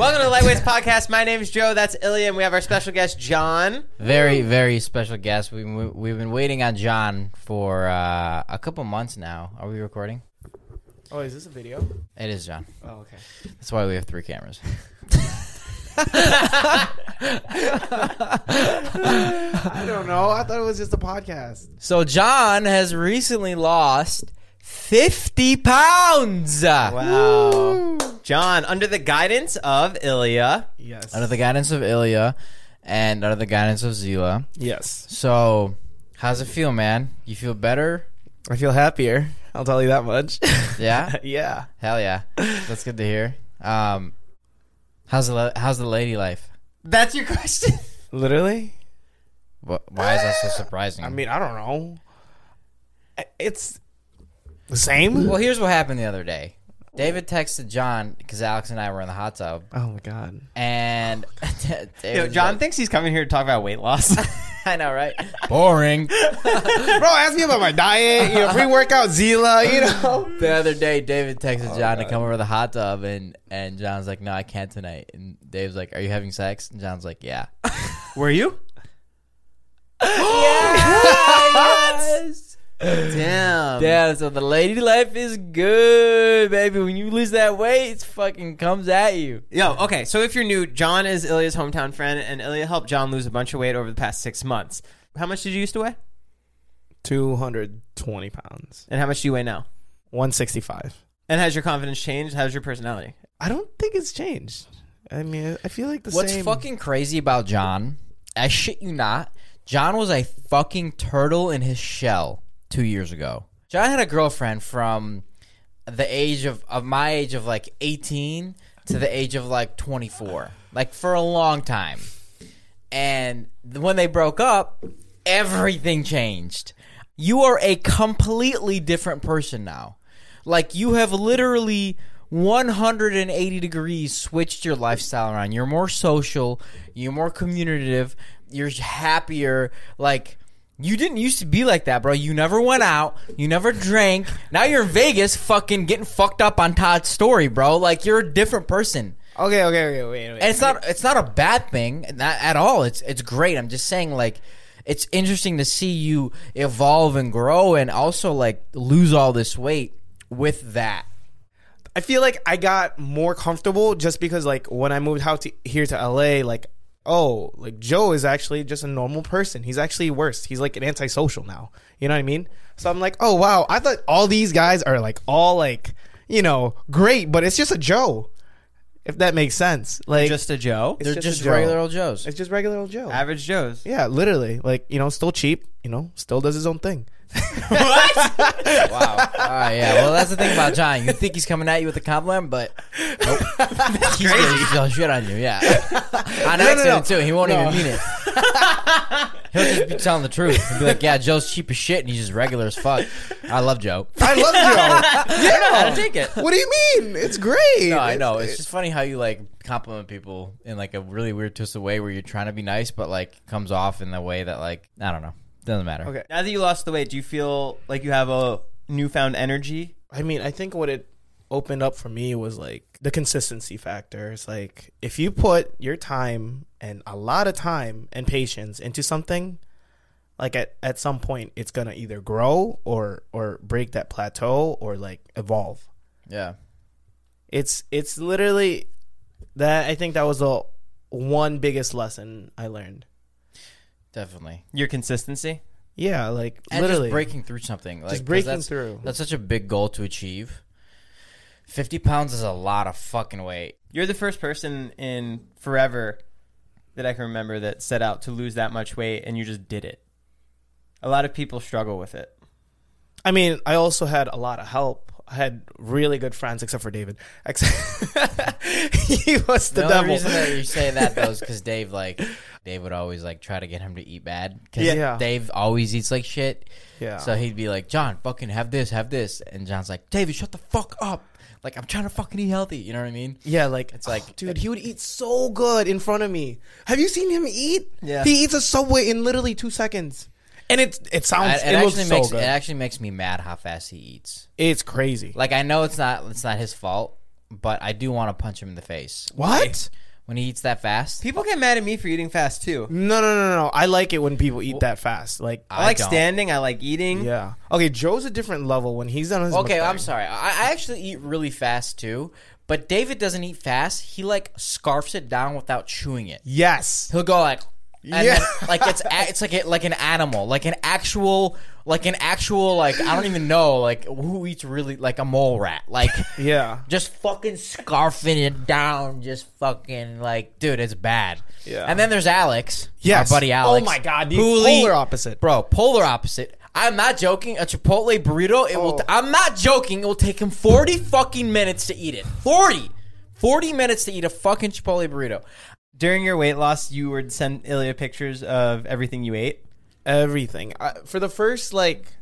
Welcome to the Lightweights Podcast. My name is Joe. That's Ilya, and we have our special guest, John. Very, very special guest. We, we, we've been waiting on John for uh, a couple months now. Are we recording? Oh, is this a video? It is John. Oh, okay. That's why we have three cameras. I don't know. I thought it was just a podcast. So John has recently lost 50 pounds. Wow. John, under the guidance of Ilya. Yes. Under the guidance of Ilya and under the guidance of Xeela. yes. So, how's it feel, man? You feel better? I feel happier. I'll tell you that much. Yeah? yeah. Hell yeah. That's good to hear. Um, how's the how's the lady life? That's your question? Literally. Wh- Why is that so surprising? I mean, I don't know. It's the same. Well, here's what happened the other day. David texted John because Alex and I were in the hot tub, Oh my god. and oh Yo, David's John like- thinks he's coming here to talk about weight loss. I know, right? Boring. Bro, ask me about my diet. You know, pre workout Xeela. You know. the other day, David texted Oh, John to come over to the hot tub, and and John's like, "No, I can't tonight." And Dave's like, "Are you having sex?" And John's like, "Yeah." Were you? yes. Damn. Yeah, so the lady life is good, baby. When you lose that weight, it fucking comes at you. Yo, okay, so if you're new, John is Ilya's hometown friend, and Ilya helped John lose a bunch of weight over the past six months. How much did you used to weigh? Two hundred twenty pounds. And how much do you weigh now? One sixty five. And has your confidence changed? How's your personality? I don't think it's changed. I mean, I feel like the What's same. fucking crazy about John? I shit you not. John was a fucking turtle in his shell two years ago. John had a girlfriend from the age of, of my age of like 18 to the age of like 24. Like for a long time. And when they broke up, everything changed. You are a completely different person now. Like you have literally 180 degrees switched your lifestyle around. You're more social, you're more communicative, you're happier. Like you didn't used to be like that, bro. You never went out, you never drank. Now you're in Vegas fucking getting fucked up on Todd's story, bro. Like you're a different person. Okay, okay, okay. Wait, wait. And it's not it's not a bad thing, not at all. It's it's great. I'm just saying like it's interesting to see you evolve and grow and also like lose all this weight with that. I feel like I got more comfortable just because like when I moved out to here to LA, like oh, like Joe is actually just a normal person. He's actually worse. He's like an antisocial now. You know what I mean? So I'm like, oh wow, I thought all these guys are like all like you know great, but it's just a Joe. If that makes sense, like Just a Joe? They're just just, Joe. regular old Joes. it's just regular old Joe. Average Joes. Yeah, literally, like you know, still cheap. You know, still does his own thing. what? Wow. All right, yeah. Well, that's the thing about John. You think he's coming at you with a compliment, but nope. that's he's crazy. He's gonna shit on you. Yeah, on no, accident no. too. He won't No. even mean it. He'll just be telling the truth. He'll be like, "Yeah, Joe's cheap as shit, and he's just regular as fuck." I love Joe. I love Joe. Yeah, I'll take it. what do you mean? It's great. No, I know. It's just funny how you like compliment people in like a really weird twisted way where you're trying to be nice, but like comes off in the way that like I don't know. Doesn't matter. Okay. Now that you lost the weight, do you feel like you have a newfound energy? I mean, I think what it opened up for me was like the consistency factor. It's like if you put your time and a lot of time and patience into something, like at, at some point it's gonna either grow or or break that plateau or like evolve. Yeah. It's it's literally that I think that was the one biggest lesson I learned. Definitely. Your consistency? Yeah, like And literally just breaking through something. Like, 'cause breaking that's, through. That's such a big goal to achieve. 50 pounds is a lot of fucking weight. You're the first person in forever that I can remember that set out to lose that much weight and you just did it. A lot of people struggle with it. I mean, I also had a lot of help. Had really good friends, except for David. Except he was the, The, devil. reason that you say that though is because Dave like Dave would always like try to get him to eat bad. Cause Yeah. Dave always eats like shit. Yeah. So he'd be like, John, fucking have this, have this, and John's like, David, shut the fuck up. Like I'm trying to fucking eat healthy. You know what I mean? Yeah, like It's like- oh, dude, he would eat so good in front of me. Have you seen him eat? Yeah. he eats a subway in literally two seconds, and it it I- sounds it, it, looks actually so makes good. it actually makes me mad how fast he eats. it's crazy. Like I know it's not it's not his fault, but I do want to punch him in the face. What? When he eats that fast, People get mad at me for eating fast too. No, no, no, no. I like it when people eat that fast. Like, I like don't. standing. I like eating. yeah. Okay, Joe's a different level when he's on his. Okay, mukbang. I'm sorry. I, I actually eat really fast too, but David doesn't eat fast. He like scarfs it down without chewing it. Yes. He'll go like, and Yeah. then, like it's a, it's like a, like an animal, like an actual like an actual like I don't even know like who eats really like a mole rat, like Yeah. just fucking scarfing it down, just fucking like dude, it's bad. Yeah. And then there's Alex, Yes. our buddy oh Alex. Oh my God, the polar opposite. bro. Polar opposite. I'm not joking. A Chipotle burrito. It will. Oh. T- I'm not joking. It will take him 40 fucking minutes to eat it. 40. 40 minutes to eat a fucking Chipotle burrito. During your weight loss, you would send Ilya pictures of everything you ate. Everything I, for the first like,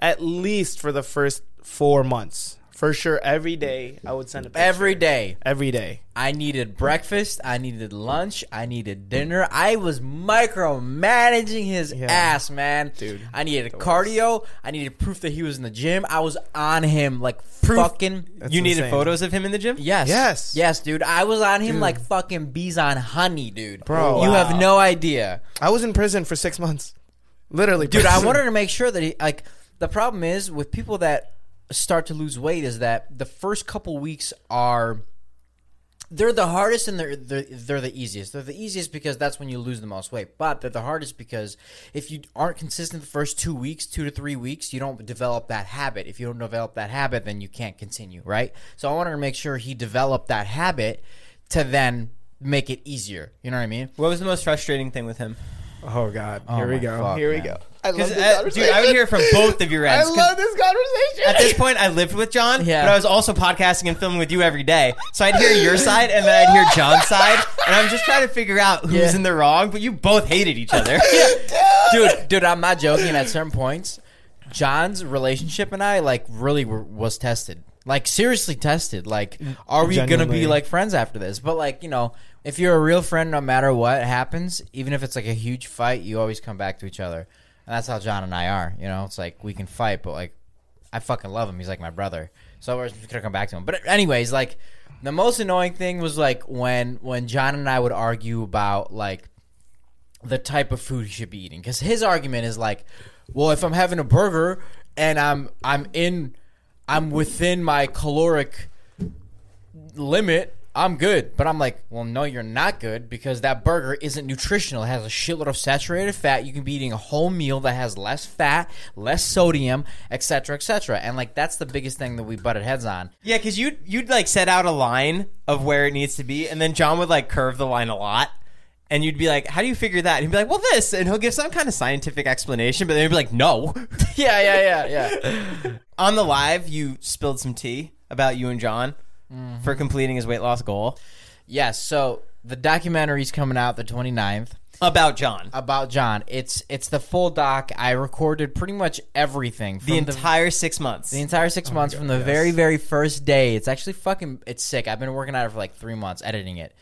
at least for the first four months, for sure. Every day I would send a picture. Every day. every day. I needed breakfast. I needed lunch. I needed dinner. I was micromanaging his Yeah. ass, man. Dude, I needed cardio. I needed proof that he was in the gym. I was on him like proof. fucking. That's you needed insane. photos of him in the gym. Yes. Yes. Yes, dude. I was on him like fucking bees on honey, dude. Bro. You Wow. have no idea. I was in prison for six months. Literally, Dude, I wanted to make sure that he like the problem is with people that start to lose weight is that the first couple weeks are they're the hardest and they're, they're they're the easiest. They're the easiest because that's when you lose the most weight. But they're the hardest because if you aren't consistent the first two weeks, two to three weeks, you don't develop that habit. If you don't develop that habit, then you can't continue, right? So I wanted to make sure he developed that habit to then make it easier. You know what I mean? What was the most frustrating thing with him? Oh God, Oh here we my go. fuck, here we man. go. I love Because this uh, dude, I would hear from both of your I ends. 'cause love this conversation. At this point, I lived with John, Yeah. but I was also podcasting and filming with you every day. So I'd hear your side, and then I'd hear John's side, and I'm just trying to figure out who's Yeah. in the wrong. But you both hated each other. dude, dude, I'm not joking. At certain points, John's relationship and I like really were, was tested. Like seriously tested. Like, mm, are we gonna be like friends after this? But like, you know, if you're a real friend, no matter what happens, even if it's like a huge fight, you always come back to each other. And that's how John and I are. You know, it's like we can fight, but like, I fucking love him. He's like my brother. So we're just gonna come back to him. But anyways, like, the most annoying thing was like when when John and I would argue about like the type of food he should be eating because his argument is like well if i'm having a burger and i'm i'm in i'm within my caloric limit i'm good. But i'm like well no you're not good because that burger isn't nutritional. It has a shitload of saturated fat. You can be eating a whole meal that has less fat less sodium etc etc and like that's the biggest thing that we butted heads on. Yeah, because you'd you'd like set out a line of where it needs to be, and then John would like curve the line a lot. And you'd be like, "How do you figure that?" And he'd be like, "Well, this," and he'll give some kind of scientific explanation, but then he'd be like, "No." yeah yeah yeah yeah On the live, you spilled some tea about you and John for mm-hmm. completing his weight loss goal. yes so the documentary's coming out the 29th About John, about John. It's it's the full doc. I recorded pretty much everything the entire six months. the entire six oh months from the very very first day. It's actually fucking it's sick. I've been working on it for like three months editing it,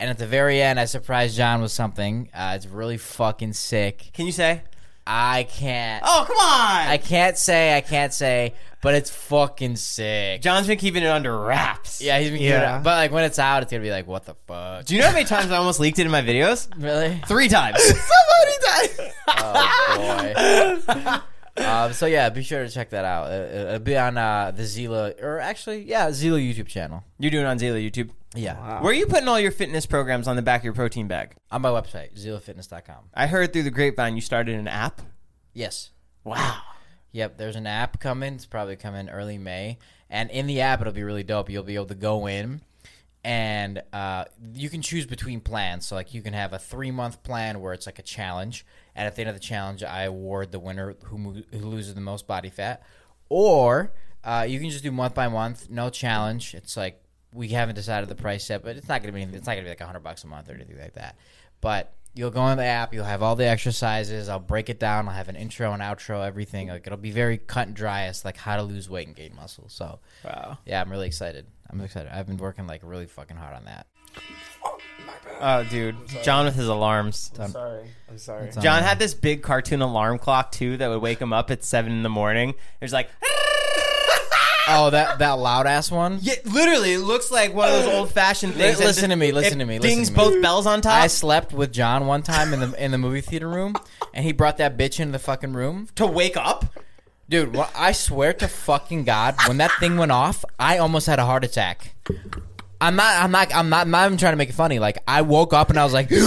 and at the very end, I surprised John with something. Uh, it's really fucking sick. Can you say? I can't. Oh, come on! I can't say. I can't say. But it's fucking sick. John's been keeping it under wraps. yeah, he's been Yeah. yeah. But like when it's out, it's gonna be like, what the fuck? Do you know how many times I almost leaked it in my videos? Really? Three times. Somebody died. Oh boy. um, so yeah, be sure to check that out. Uh, it'll be on uh, the Xeela, or actually, yeah, Xeela YouTube channel. You're doing it on Xeela YouTube. Yeah, Where are you putting all your fitness programs on the back of your protein bag? on my website, xeelafitness.com. I heard through the grapevine you started an app. Yes. Wow. Yep, there's an app coming. It's probably coming early May. And in the app, it'll be really dope. You'll be able to go in and uh, you can choose between plans. So, like, you can have a three month plan where it's like a challenge. And at the end of the challenge, I award the winner who, mo- who loses the most body fat. Or Uh, you can just do month by month, no challenge. It's like we haven't decided the price yet, but it's not gonna be it's not gonna be like hundred bucks a month or anything like that. But you'll go on the app, you'll have all the exercises. I'll break it down. I'll have an intro and outro, everything. Like it'll be very cut and dry as like how to lose weight and gain muscle. So Wow. yeah, I'm really excited. I'm excited. I've been working like really fucking hard on that. Oh, dude, John with his alarms. I'm sorry. I'm sorry. John had this big cartoon alarm clock too that would wake him up at seven in the morning. It was like, Oh, that that loud ass one. yeah, literally, it looks like one of those old fashioned things. that listen to me, listen it to me, listen Dings to me. both bells on top. I slept with John one time in the in the movie theater room, and he brought that bitch into the fucking room. to wake up. Dude, I swear to fucking God, when that thing went off, I almost had a heart attack. I'm not. I'm not. I'm not. I'm not even trying to make it funny. Like I woke up and I was like, I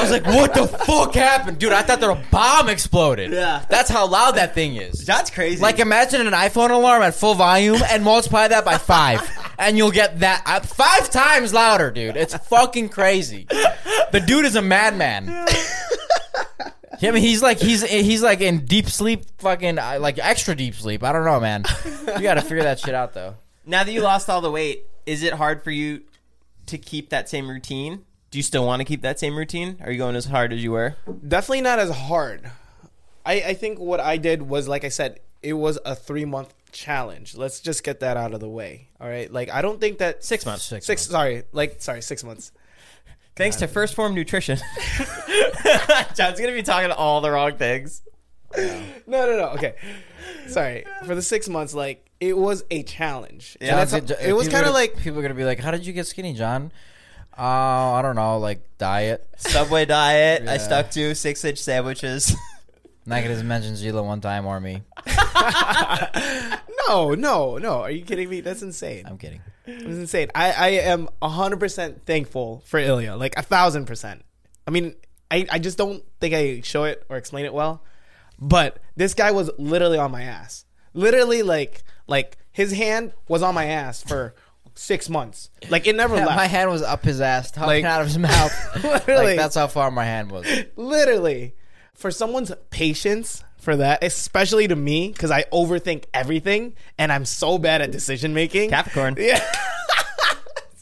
was like, what the fuck happened, dude? I thought there a bomb exploded. Yeah. that's how loud that thing is. That's crazy. Like imagine an iPhone alarm at full volume and multiply that by five, and you'll get that uh, five times louder, dude. It's fucking crazy. The dude is a madman. Yeah, I mean, he's like he's he's like in deep sleep, fucking uh, like extra deep sleep. I don't know, man. You got to figure that shit out, though. Now that you lost all the weight, is it hard for you to keep that same routine? Do you still want to keep that same routine? Are you going as hard as you were? Definitely not as hard. I, I think what I did was, like I said, it was a three month challenge. Let's just get that out of the way. All right. Like, I don't think that Six months. Six six, sorry, like, sorry, six months. Thanks to First Form Nutrition. John's gonna be talking all the wrong things. No, no, no. Okay. Sorry. For the six months, like, it was a challenge. And Yeah, that's- John's- it was kind of like, people are gonna be like, "How did you get skinny, John?" Uh, I don't know, like diet. Subway diet. I stuck to six inch sandwiches. Not gonna mention Xeela one time or me. no, no, no. Are you kidding me? That's insane. I'm kidding. It was insane. I, I am 100% thankful for Ilya. Like, a thousand percent. I mean, I, I just don't think I show it or explain it well. But this guy was literally on my ass. Literally, like, like his hand was on my ass for six months. Like, it never left. my hand was up his ass, talking Like- out of his mouth. Literally. like that's how far my hand was. literally for someone's patience for that especially to me because i overthink everything and i'm so bad at decision making Capricorn. yeah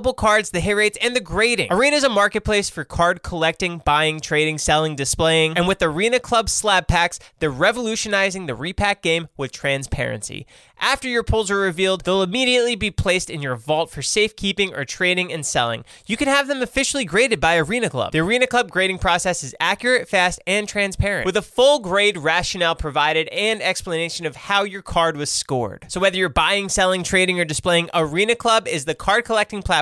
cards, the hit rates, and the grading. Arena is a marketplace for card collecting, buying, trading, selling, displaying, and with Arena Club slab packs, they're revolutionizing the repack game with transparency. After your pulls are revealed, they'll immediately be placed in your vault for safekeeping or trading and selling. You can have them officially graded by Arena Club. The Arena Club grading process is accurate, fast, and transparent, with a full grade rationale provided and explanation of how your card was scored. So whether you're buying, selling, trading, or displaying, Arena Club is the card collecting platform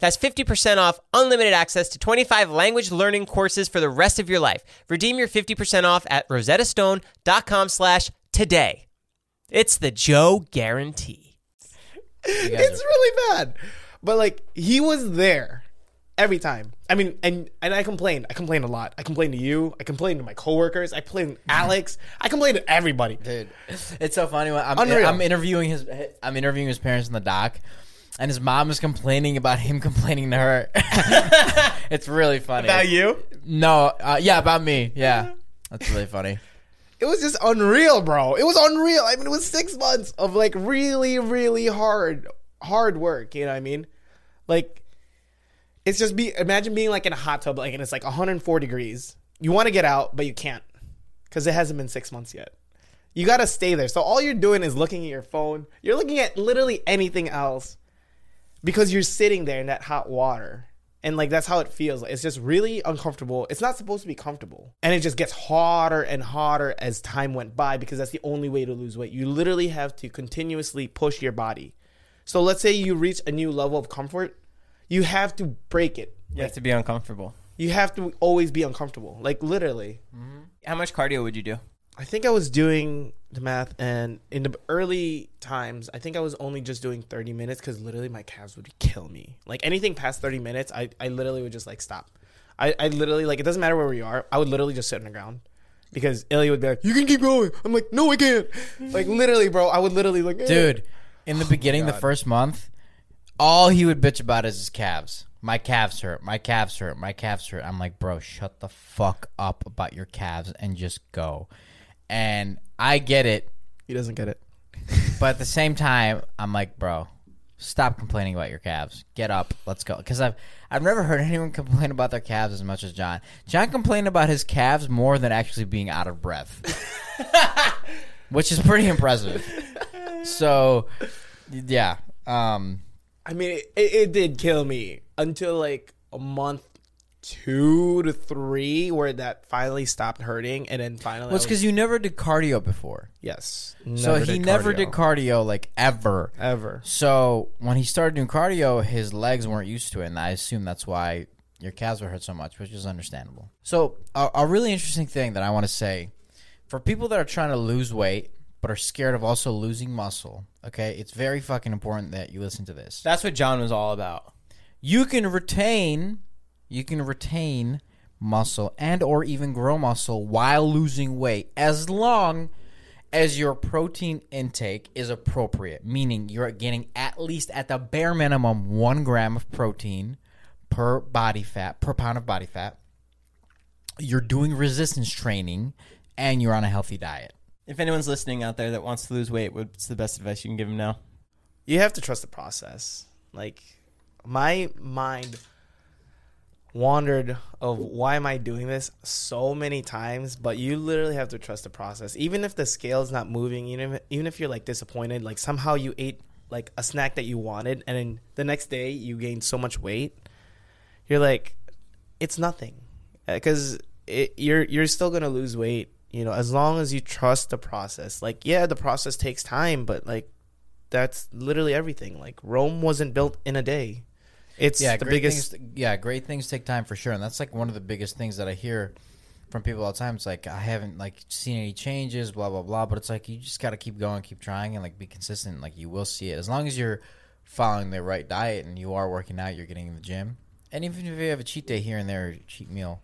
That's 50% off unlimited access to 25 language learning courses for the rest of your life. Redeem your 50% off at rosettastone.com slash today. It's the Joe guarantee. it's really bad. But like he was there every time. I mean, and and I complained. I complained a lot. I complained to you. I complained to my coworkers. I complained to Alex. I complained to everybody. Dude, it's so funny. When I'm, Unreal. I'm interviewing his I'm interviewing his parents in the doc, and his mom is complaining about him complaining to her. it's really funny. About you? No, uh, yeah, about me. Yeah, that's really funny. It was just unreal, bro. It was unreal. I mean, it was six months of like really, really hard, hard work. You know what I mean? Like, it's just be. Imagine being like in a hot tub, like, and it's like 104 degrees. You want to get out, but you can't because it hasn't been six months yet. You got to stay there. So all you're doing is looking at your phone. You're looking at literally anything else because you're sitting there in that hot water. And like that's how it feels. It's just really uncomfortable. It's not supposed to be comfortable. And it just gets hotter and hotter as time went by because that's the only way to lose weight. You literally have to continuously push your body. So let's say you reach a new level of comfort, you have to break it. You have to be uncomfortable. You have to always be uncomfortable. Like literally. Mm-hmm. How much cardio would you do? I think I was doing the math, and in the early times, I think I was only just doing 30 minutes because literally my calves would kill me. Like anything past 30 minutes, I, I literally would just like stop. I, I literally, like, it doesn't matter where we are, I would literally just sit on the ground because Ilya would be like, You can keep going. I'm like, No, I can't. like, literally, bro, I would literally, like, eh. Dude, in the beginning, the first month, all he would bitch about is his calves. My calves hurt. My calves hurt. My calves hurt. I'm like, bro, shut the fuck up about your calves and just go. And I get it, He doesn't get it. but at the same time, I'm like, bro, stop complaining about your calves. Get up, let's go. Because I've I've never heard anyone complain about their calves as much as John. John complained about his calves more than actually being out of breath, which is pretty impressive. So, yeah. Um, I mean, it, it, it did kill me until like a month two to three where that finally stopped hurting. And then finally, well, it's I was- because you never did cardio before. yes. so he did never did cardio like ever. Ever. So when he started doing cardio, his legs weren't used to it, and I assume that's why your calves were hurt so much, which is understandable. So a, a really interesting thing that I want to say for people that are trying to lose weight but are scared of also losing muscle. Okay, it's very fucking important that you listen to this. That's what John was all about. You can retain, you can retain muscle and or even grow muscle while losing weight as long as your protein intake is appropriate, meaning you're getting at least at the bare minimum one gram of protein per body fat, per pound of body fat. You're doing resistance training and you're on a healthy diet. If anyone's listening out there that wants to lose weight, what's the best advice you can give them now? You have to trust the process. Like my mind wandered of why am I doing this so many times, but you literally have to trust the process. Even if the scale's not moving, even if, even if you're like disappointed, like somehow you ate like a snack that you wanted and then the next day you gained so much weight, you're like it's nothing. Uh, Cuz you're you're still going to lose weight, you know, as long as you trust the process. Like yeah, the process takes time, but like that's literally everything. Like Rome wasn't built in a day. It's yeah, the biggest. Things, yeah, great things take time for sure, and that's like one of the biggest things that I hear from people all the time. It's like I haven't like seen any changes, blah blah blah. But it's like you just got to keep going, keep trying, and like be consistent. Like you will see it as long as you're following the right diet and you are working out, you're getting in the gym, and even if you have a cheat day here and there, cheat meal,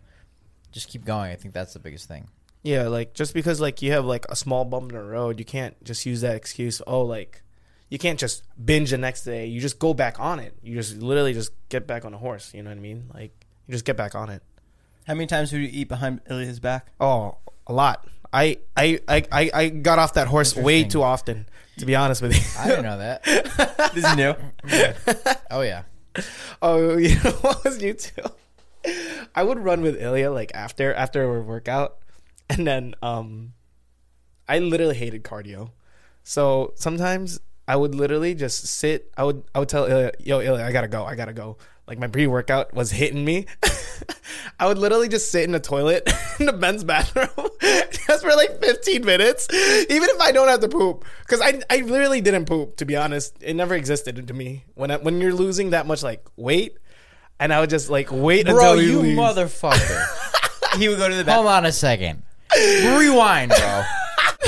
just keep going. I think that's the biggest thing. Yeah, like just because like you have like a small bump in the road, you can't just use that excuse. Oh, like you can't just binge the next day. You just go back on it. You just literally just get back on the horse. You know what I mean? Like you just get back on it. How many times would you eat behind Ilya's back? Oh, a lot. I I I I, got off that horse way too often. To be honest with you. I didn't know that. This is new. Oh yeah, Oh, you know what was new too? I would run with Ilya like after after a workout, and then um, I literally hated cardio. So sometimes I would literally just sit. I would I would tell Ilya, "Yo, Ilya, I gotta go. I gotta go." Like my pre workout was hitting me. I would literally just sit in the toilet in the men's bathroom just for like 15 minutes, even if I don't have to poop. Because I, I literally didn't poop, to be honest. It never existed to me. When I, when you're losing that much like weight, and I would just like wait Bro, until you leaves. motherfucker. He would go to the bathroom. Hold on a second. Rewind, bro.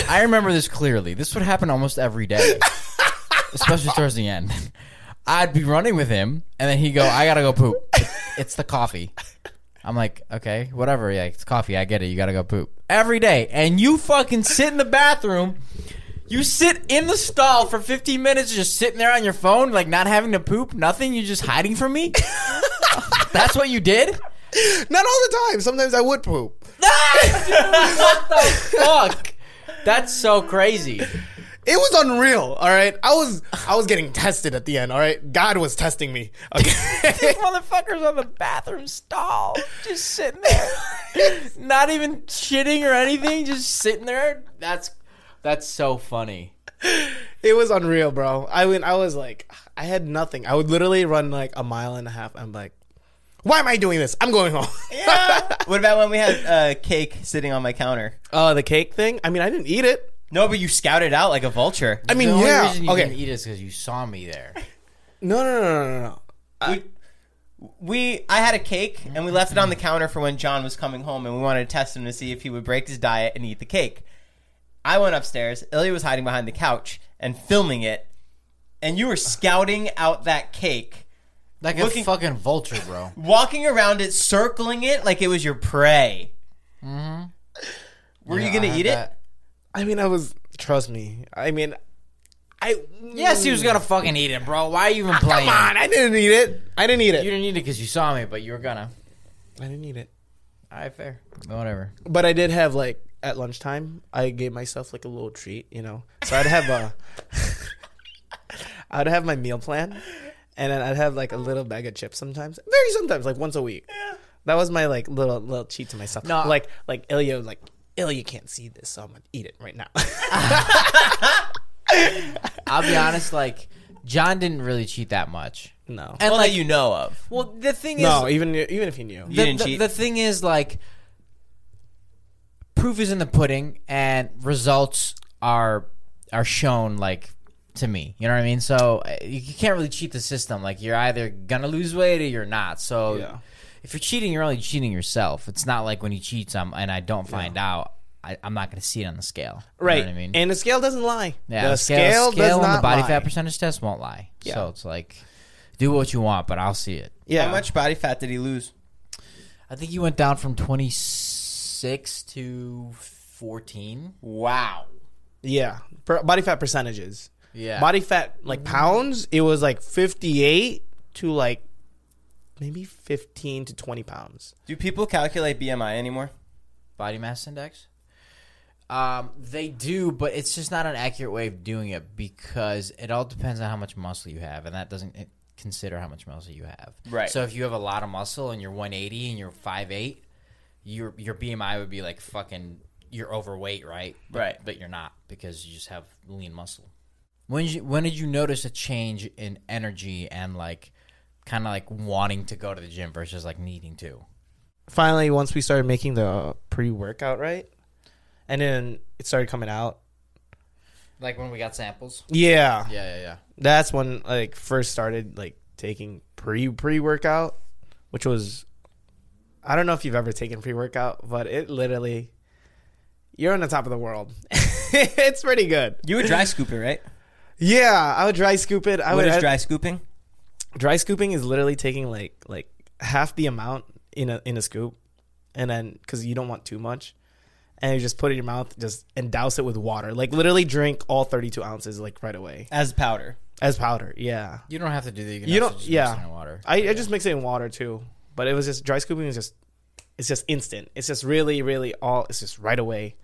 I remember this clearly. This would happen almost every day, especially towards the end. I'd be running with him, and then he'd go, I gotta go poop. It's the coffee. I'm like, okay, whatever. Yeah, it's coffee. I get it. You gotta go poop. Every day. And you fucking sit in the bathroom. You sit in the stall for 15 minutes, just sitting there on your phone, like not having to poop, nothing. You're just hiding from me? That's what you did? Not all the time. Sometimes I would poop. Ah, what the fuck. That's so crazy. It was unreal. All right, I was I was getting tested at the end. All right, God was testing me. Okay. Motherfuckers on the bathroom stall, just sitting there, not even shitting or anything, just sitting there. That's that's so funny. It was unreal, bro. I went. I was like, I had nothing. I would literally run like a mile and a half. I'm like, why am I doing this? I'm going home. What about when we had uh, cake sitting on my counter? Oh, the cake thing. I mean, I didn't eat it. No, but you scouted out like a vulture. I mean, the only yeah. reason you Okay. didn't eat is because you saw me there. No, no, no, no, no, no. we, we I had a cake and we left it on the counter for when John was coming home and we wanted to test him to see if he would break his diet and eat the cake. I went upstairs. Ilya was hiding behind the couch and filming it, and you were scouting out that cake, Like Looking- a fucking vulture, bro. walking around it, circling it like it was your prey. Mm-hmm. Were you gonna I had eat it? I mean, I was. Trust me. I mean, I. Yes, he was gonna fucking eat it, bro. Why are you even ah, playing? Come on, I didn't eat it. I didn't eat it. You didn't eat it because you saw me, but you were gonna. I didn't eat it. All right, fair. Whatever. But I did have like at lunchtime. I gave myself like a little treat, you know. So I'd have a. I'd have my meal plan, and then I'd have like a little bag of chips sometimes. Very sometimes, like once a week. Yeah. That was my like little little cheat to myself. No. like like Ilya was like you can't see this, so I'm gonna eat it right now. I'll be honest. Like John didn't really cheat that much. no, And Well, like that you know of. well, the thing is, no, even even if you knew. You the, didn't the- cheat. the thing is like proof is in the pudding and results are are shown like to me you know what i mean so uh, you you can't really cheat the system like you're either gonna lose weight or you're not so Yeah. If you're cheating you're only cheating yourself it's not like when he cheats, cheat some and i don't find out I, i'm not gonna see it on the scale You know Right, what i mean and the scale doesn't lie. yeah the scale, does on not the body lie. fat percentage test won't lie Yeah. so it's like do what you want but i'll see it Yeah, How much body fat did he lose? I think he went down from 26 to 14. Wow. Yeah, per, body fat percentages. Yeah. Body fat like pounds, it was like 58 to like maybe 15 to 20 pounds. Do people calculate BMI anymore? body mass index. Um, they do, but it's just not an accurate way of doing it because it all depends on how much muscle you have, and that doesn't consider how much muscle you have. Right. So if you have a lot of muscle and you're 180 and you're 5'8", your your BMI would be like fucking you're overweight, right? But, Right. But you're not because you just have lean muscle. When did you, when did you notice a change in energy and like kind of like wanting to go to the gym versus like needing to? Finally, once we started making the pre-workout right, and then it started coming out. Like when we got samples. Yeah, Yeah, yeah, yeah. that's when like first started like taking pre pre workout, which was I don't know if you've ever taken pre workout, but it literally you're on the top of the world. it's pretty good. You would dry scoop it, right? Yeah, I would dry scoop it. I What would is dry scooping? Dry scooping is literally taking like like half the amount in a in a scoop, and then because you don't want too much, and you just put it in your mouth, just and douse it with water. Like literally drink all 32 ounces like right away As powder. as powder. Yeah, You don't have to do that. You, can You don't- just yeah. mix it in water. I, I just mix it in water too, but it was just dry scooping is just it's just instant. It's just really really all it's just right away,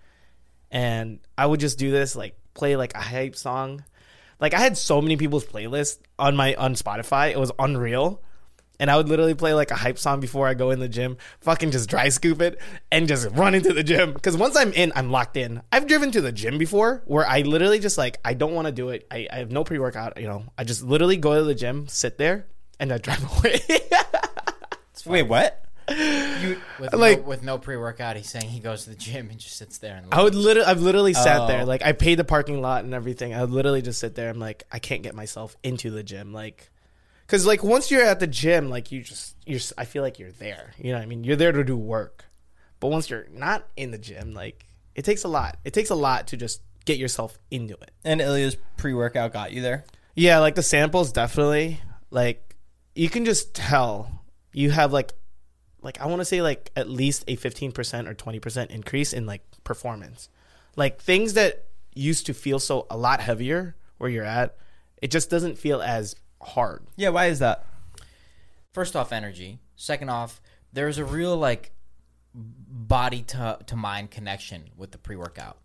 and I would just do this like play like a hype song. Like I had so many people's playlists on my on Spotify. It was unreal. And I would literally play like a hype song before I go in the gym, fucking just dry scoop it and just run into the gym. Cause once I'm in, I'm locked in. I've driven to the gym before where I literally just like, I don't want to do it. I, I have no pre workout, you know, I just literally go to the gym, sit there, and I drive away. Wait, what? With like- no, with no pre workout, he's saying he goes to the gym and just sits there and. I would literally, I've literally sat Oh. there. Like I paid the parking lot and everything. I would literally just sit there. I'm like, I can't get myself into the gym. Like, Because like once you're at the gym, like you just you're. I feel like you're there. You know what I mean? You're there to do work. But once you're not in the gym, like it takes a lot. It takes a lot to just get yourself into it. And Ilya's pre-workout got you there. Yeah, like the samples definitely. Like you can just tell you have like like I want to say like at least a 15% or 20% increase in like performance. Like things that used to feel so a lot heavier where you're at, it just doesn't feel as hard. Yeah, why is that? First off, energy. Second off, there's a real like body to to mind connection with the pre workout.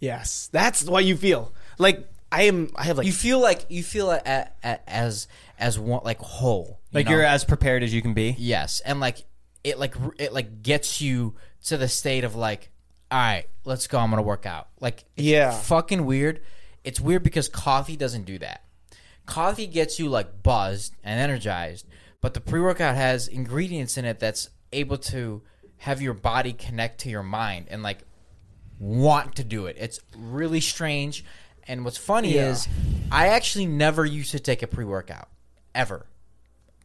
Yes, that's what you feel. Like I am I have like You feel like you feel a, a, a, as as one like whole. you Like know? you're as prepared as you can be. Yes, and like it like it like gets you to the state of like, all right, let's go. I'm gonna work out. Like, it's Yeah. fucking weird. It's weird because coffee doesn't do that. Coffee gets you like buzzed and energized, but the pre workout has ingredients in it that's able to have your body connect to your mind and like want to do it. It's really strange. And what's funny Yeah. is, I actually never used to take a pre workout ever.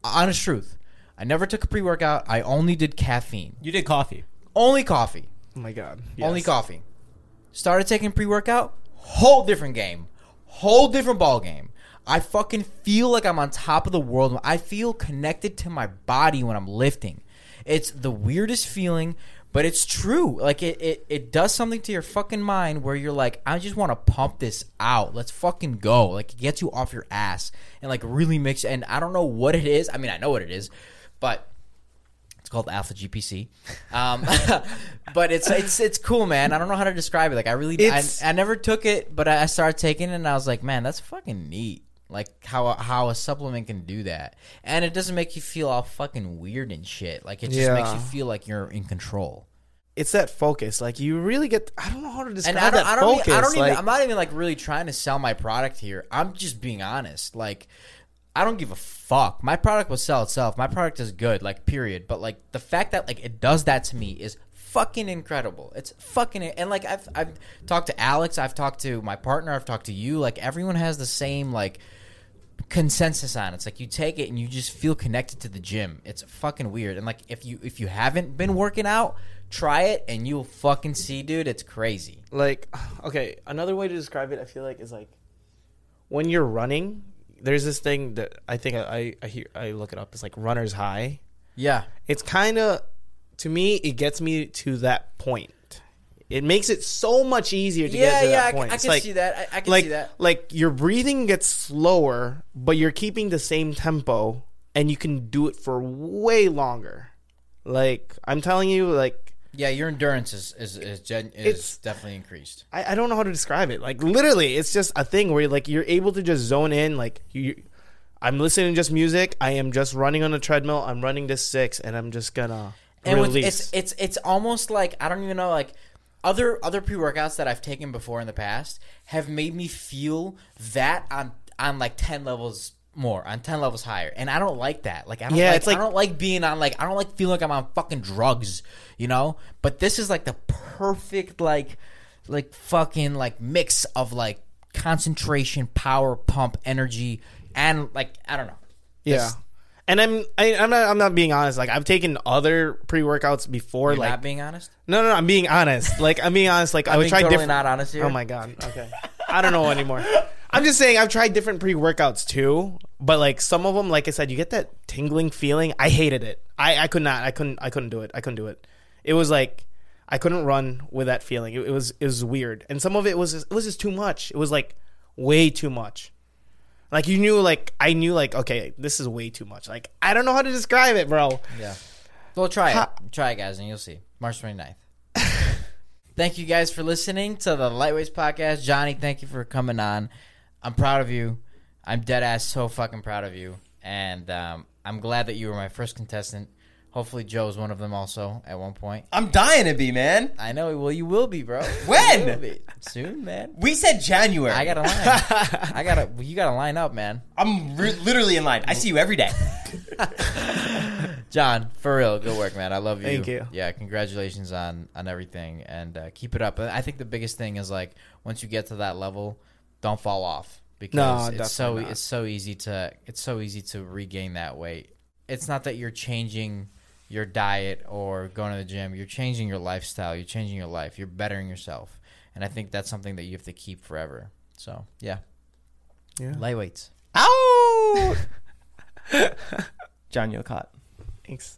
Honest truth. I never took a pre workout. I only did caffeine. You did coffee. Only coffee. oh my god. Only coffee. Started taking pre workout. Whole different game. Whole different ball game. I fucking feel like I'm on top of the world. I feel connected to my body when I'm lifting. It's the weirdest feeling, but it's true. Like it, it, it does something to your fucking mind where you're like, I just want to pump this out. Let's fucking go. Like it gets you off your ass and like really makes and I don't know what it is. I mean I know what it is, but it's called Alpha GPC, um, but it's it's it's cool, man. I don't know how to describe it. Like I really, I, I never took it, but I started taking it, and I was like, man, that's fucking neat. Like how how a supplement can do that, and it doesn't make you feel all fucking weird and shit. Like it just makes you feel like you're in control. It's that focus. Like you really get I don't know how to describe And I don't, that I don't, focus. even, I don't like, even, I'm not even like really trying to sell my product here. I'm just being honest. Like, I don't give a fuck. My product will sell itself. My product is good, like, period. But, like, the fact that, like, it does that to me is fucking incredible. It's fucking, and, like, I've, I've talked to Alex, I've talked to my partner, I've talked to you. Like, everyone has the same, like, consensus on it. It's like you take it and you just feel connected to the gym. It's fucking weird. And like if you if you haven't been working out, try it and you'll fucking see, dude. It's crazy. like okay another way to describe it i feel like is like when you're running there's this thing that i think i i, I hear i look it up it's like runner's high Yeah. it's kind of to me it gets me to that point it makes it so much easier to Yeah, get to yeah, that I, point I It's can like, see that. I, I can like see that. like your breathing gets slower but you're keeping the same tempo and you can do it for way longer like i'm telling you like Yeah, your endurance is is is, gen, is definitely increased. I, I don't know how to describe it. Like literally, it's just a thing where like you're able to just zone in. Like you, I'm listening to just music. I am just running on a treadmill. I'm running to six, and I'm just gonna And with, release. it's it's it's almost like I don't even know like other other pre workouts that I've taken before in the past have made me feel that on on like ten levels more on 10 levels higher and i don't like that like i don't Yeah, like, it's like- i don't like being on like i don't like feeling like i'm on fucking drugs you know but this is like the perfect like like fucking like mix of like concentration power pump energy and like i don't know yeah. This- And I'm I, I'm not I'm not being honest. Like I've taken other pre workouts before. you're like not being honest no, no, no, I'm being honest. Like I'm being honest. Like I would try totally different. not honest here. Oh my god. Okay. I don't know anymore. I'm just saying I've tried different pre workouts too, but like some of them, like I said, you get that tingling feeling. I hated it. I I could not. I couldn't. I couldn't do it. I couldn't do it. It was like I couldn't run with that feeling. It, it was it was weird, and some of it was it was just too much. It was like way too much. Like you knew, like I knew, like okay, this is way too much. Like I don't know how to describe it, bro. Yeah. Well, try Ha- it. Try it, guys, and you'll see. March 29th. thank you guys for listening to the Lightweights podcast. Johnny, thank you for coming on. I'm proud of you. I'm dead ass so fucking proud of you. And um, I'm glad that you were my first contestant. Hopefully, Joe's one of them also at one point. I'm dying to be, man. I know. Well, you will be, bro. When? You will be. Soon, man. We said January. I got to line. I got to. You got to line up, man. I'm re- literally in line. I see you every day. John, for real, good work, man. I love you. Thank you. Yeah, congratulations on on everything, and uh, keep it up. I think the biggest thing is like once you get to that level, don't fall off. because No, it's so not. it's so easy to it's so easy to regain that weight. It's not that you're changing your diet or going to the gym. You're changing your lifestyle. You're changing your life. You're bettering yourself, and I think that's something that you have to keep forever. So yeah, Yeah. lightweights. Ow! John Yocott. Thanks.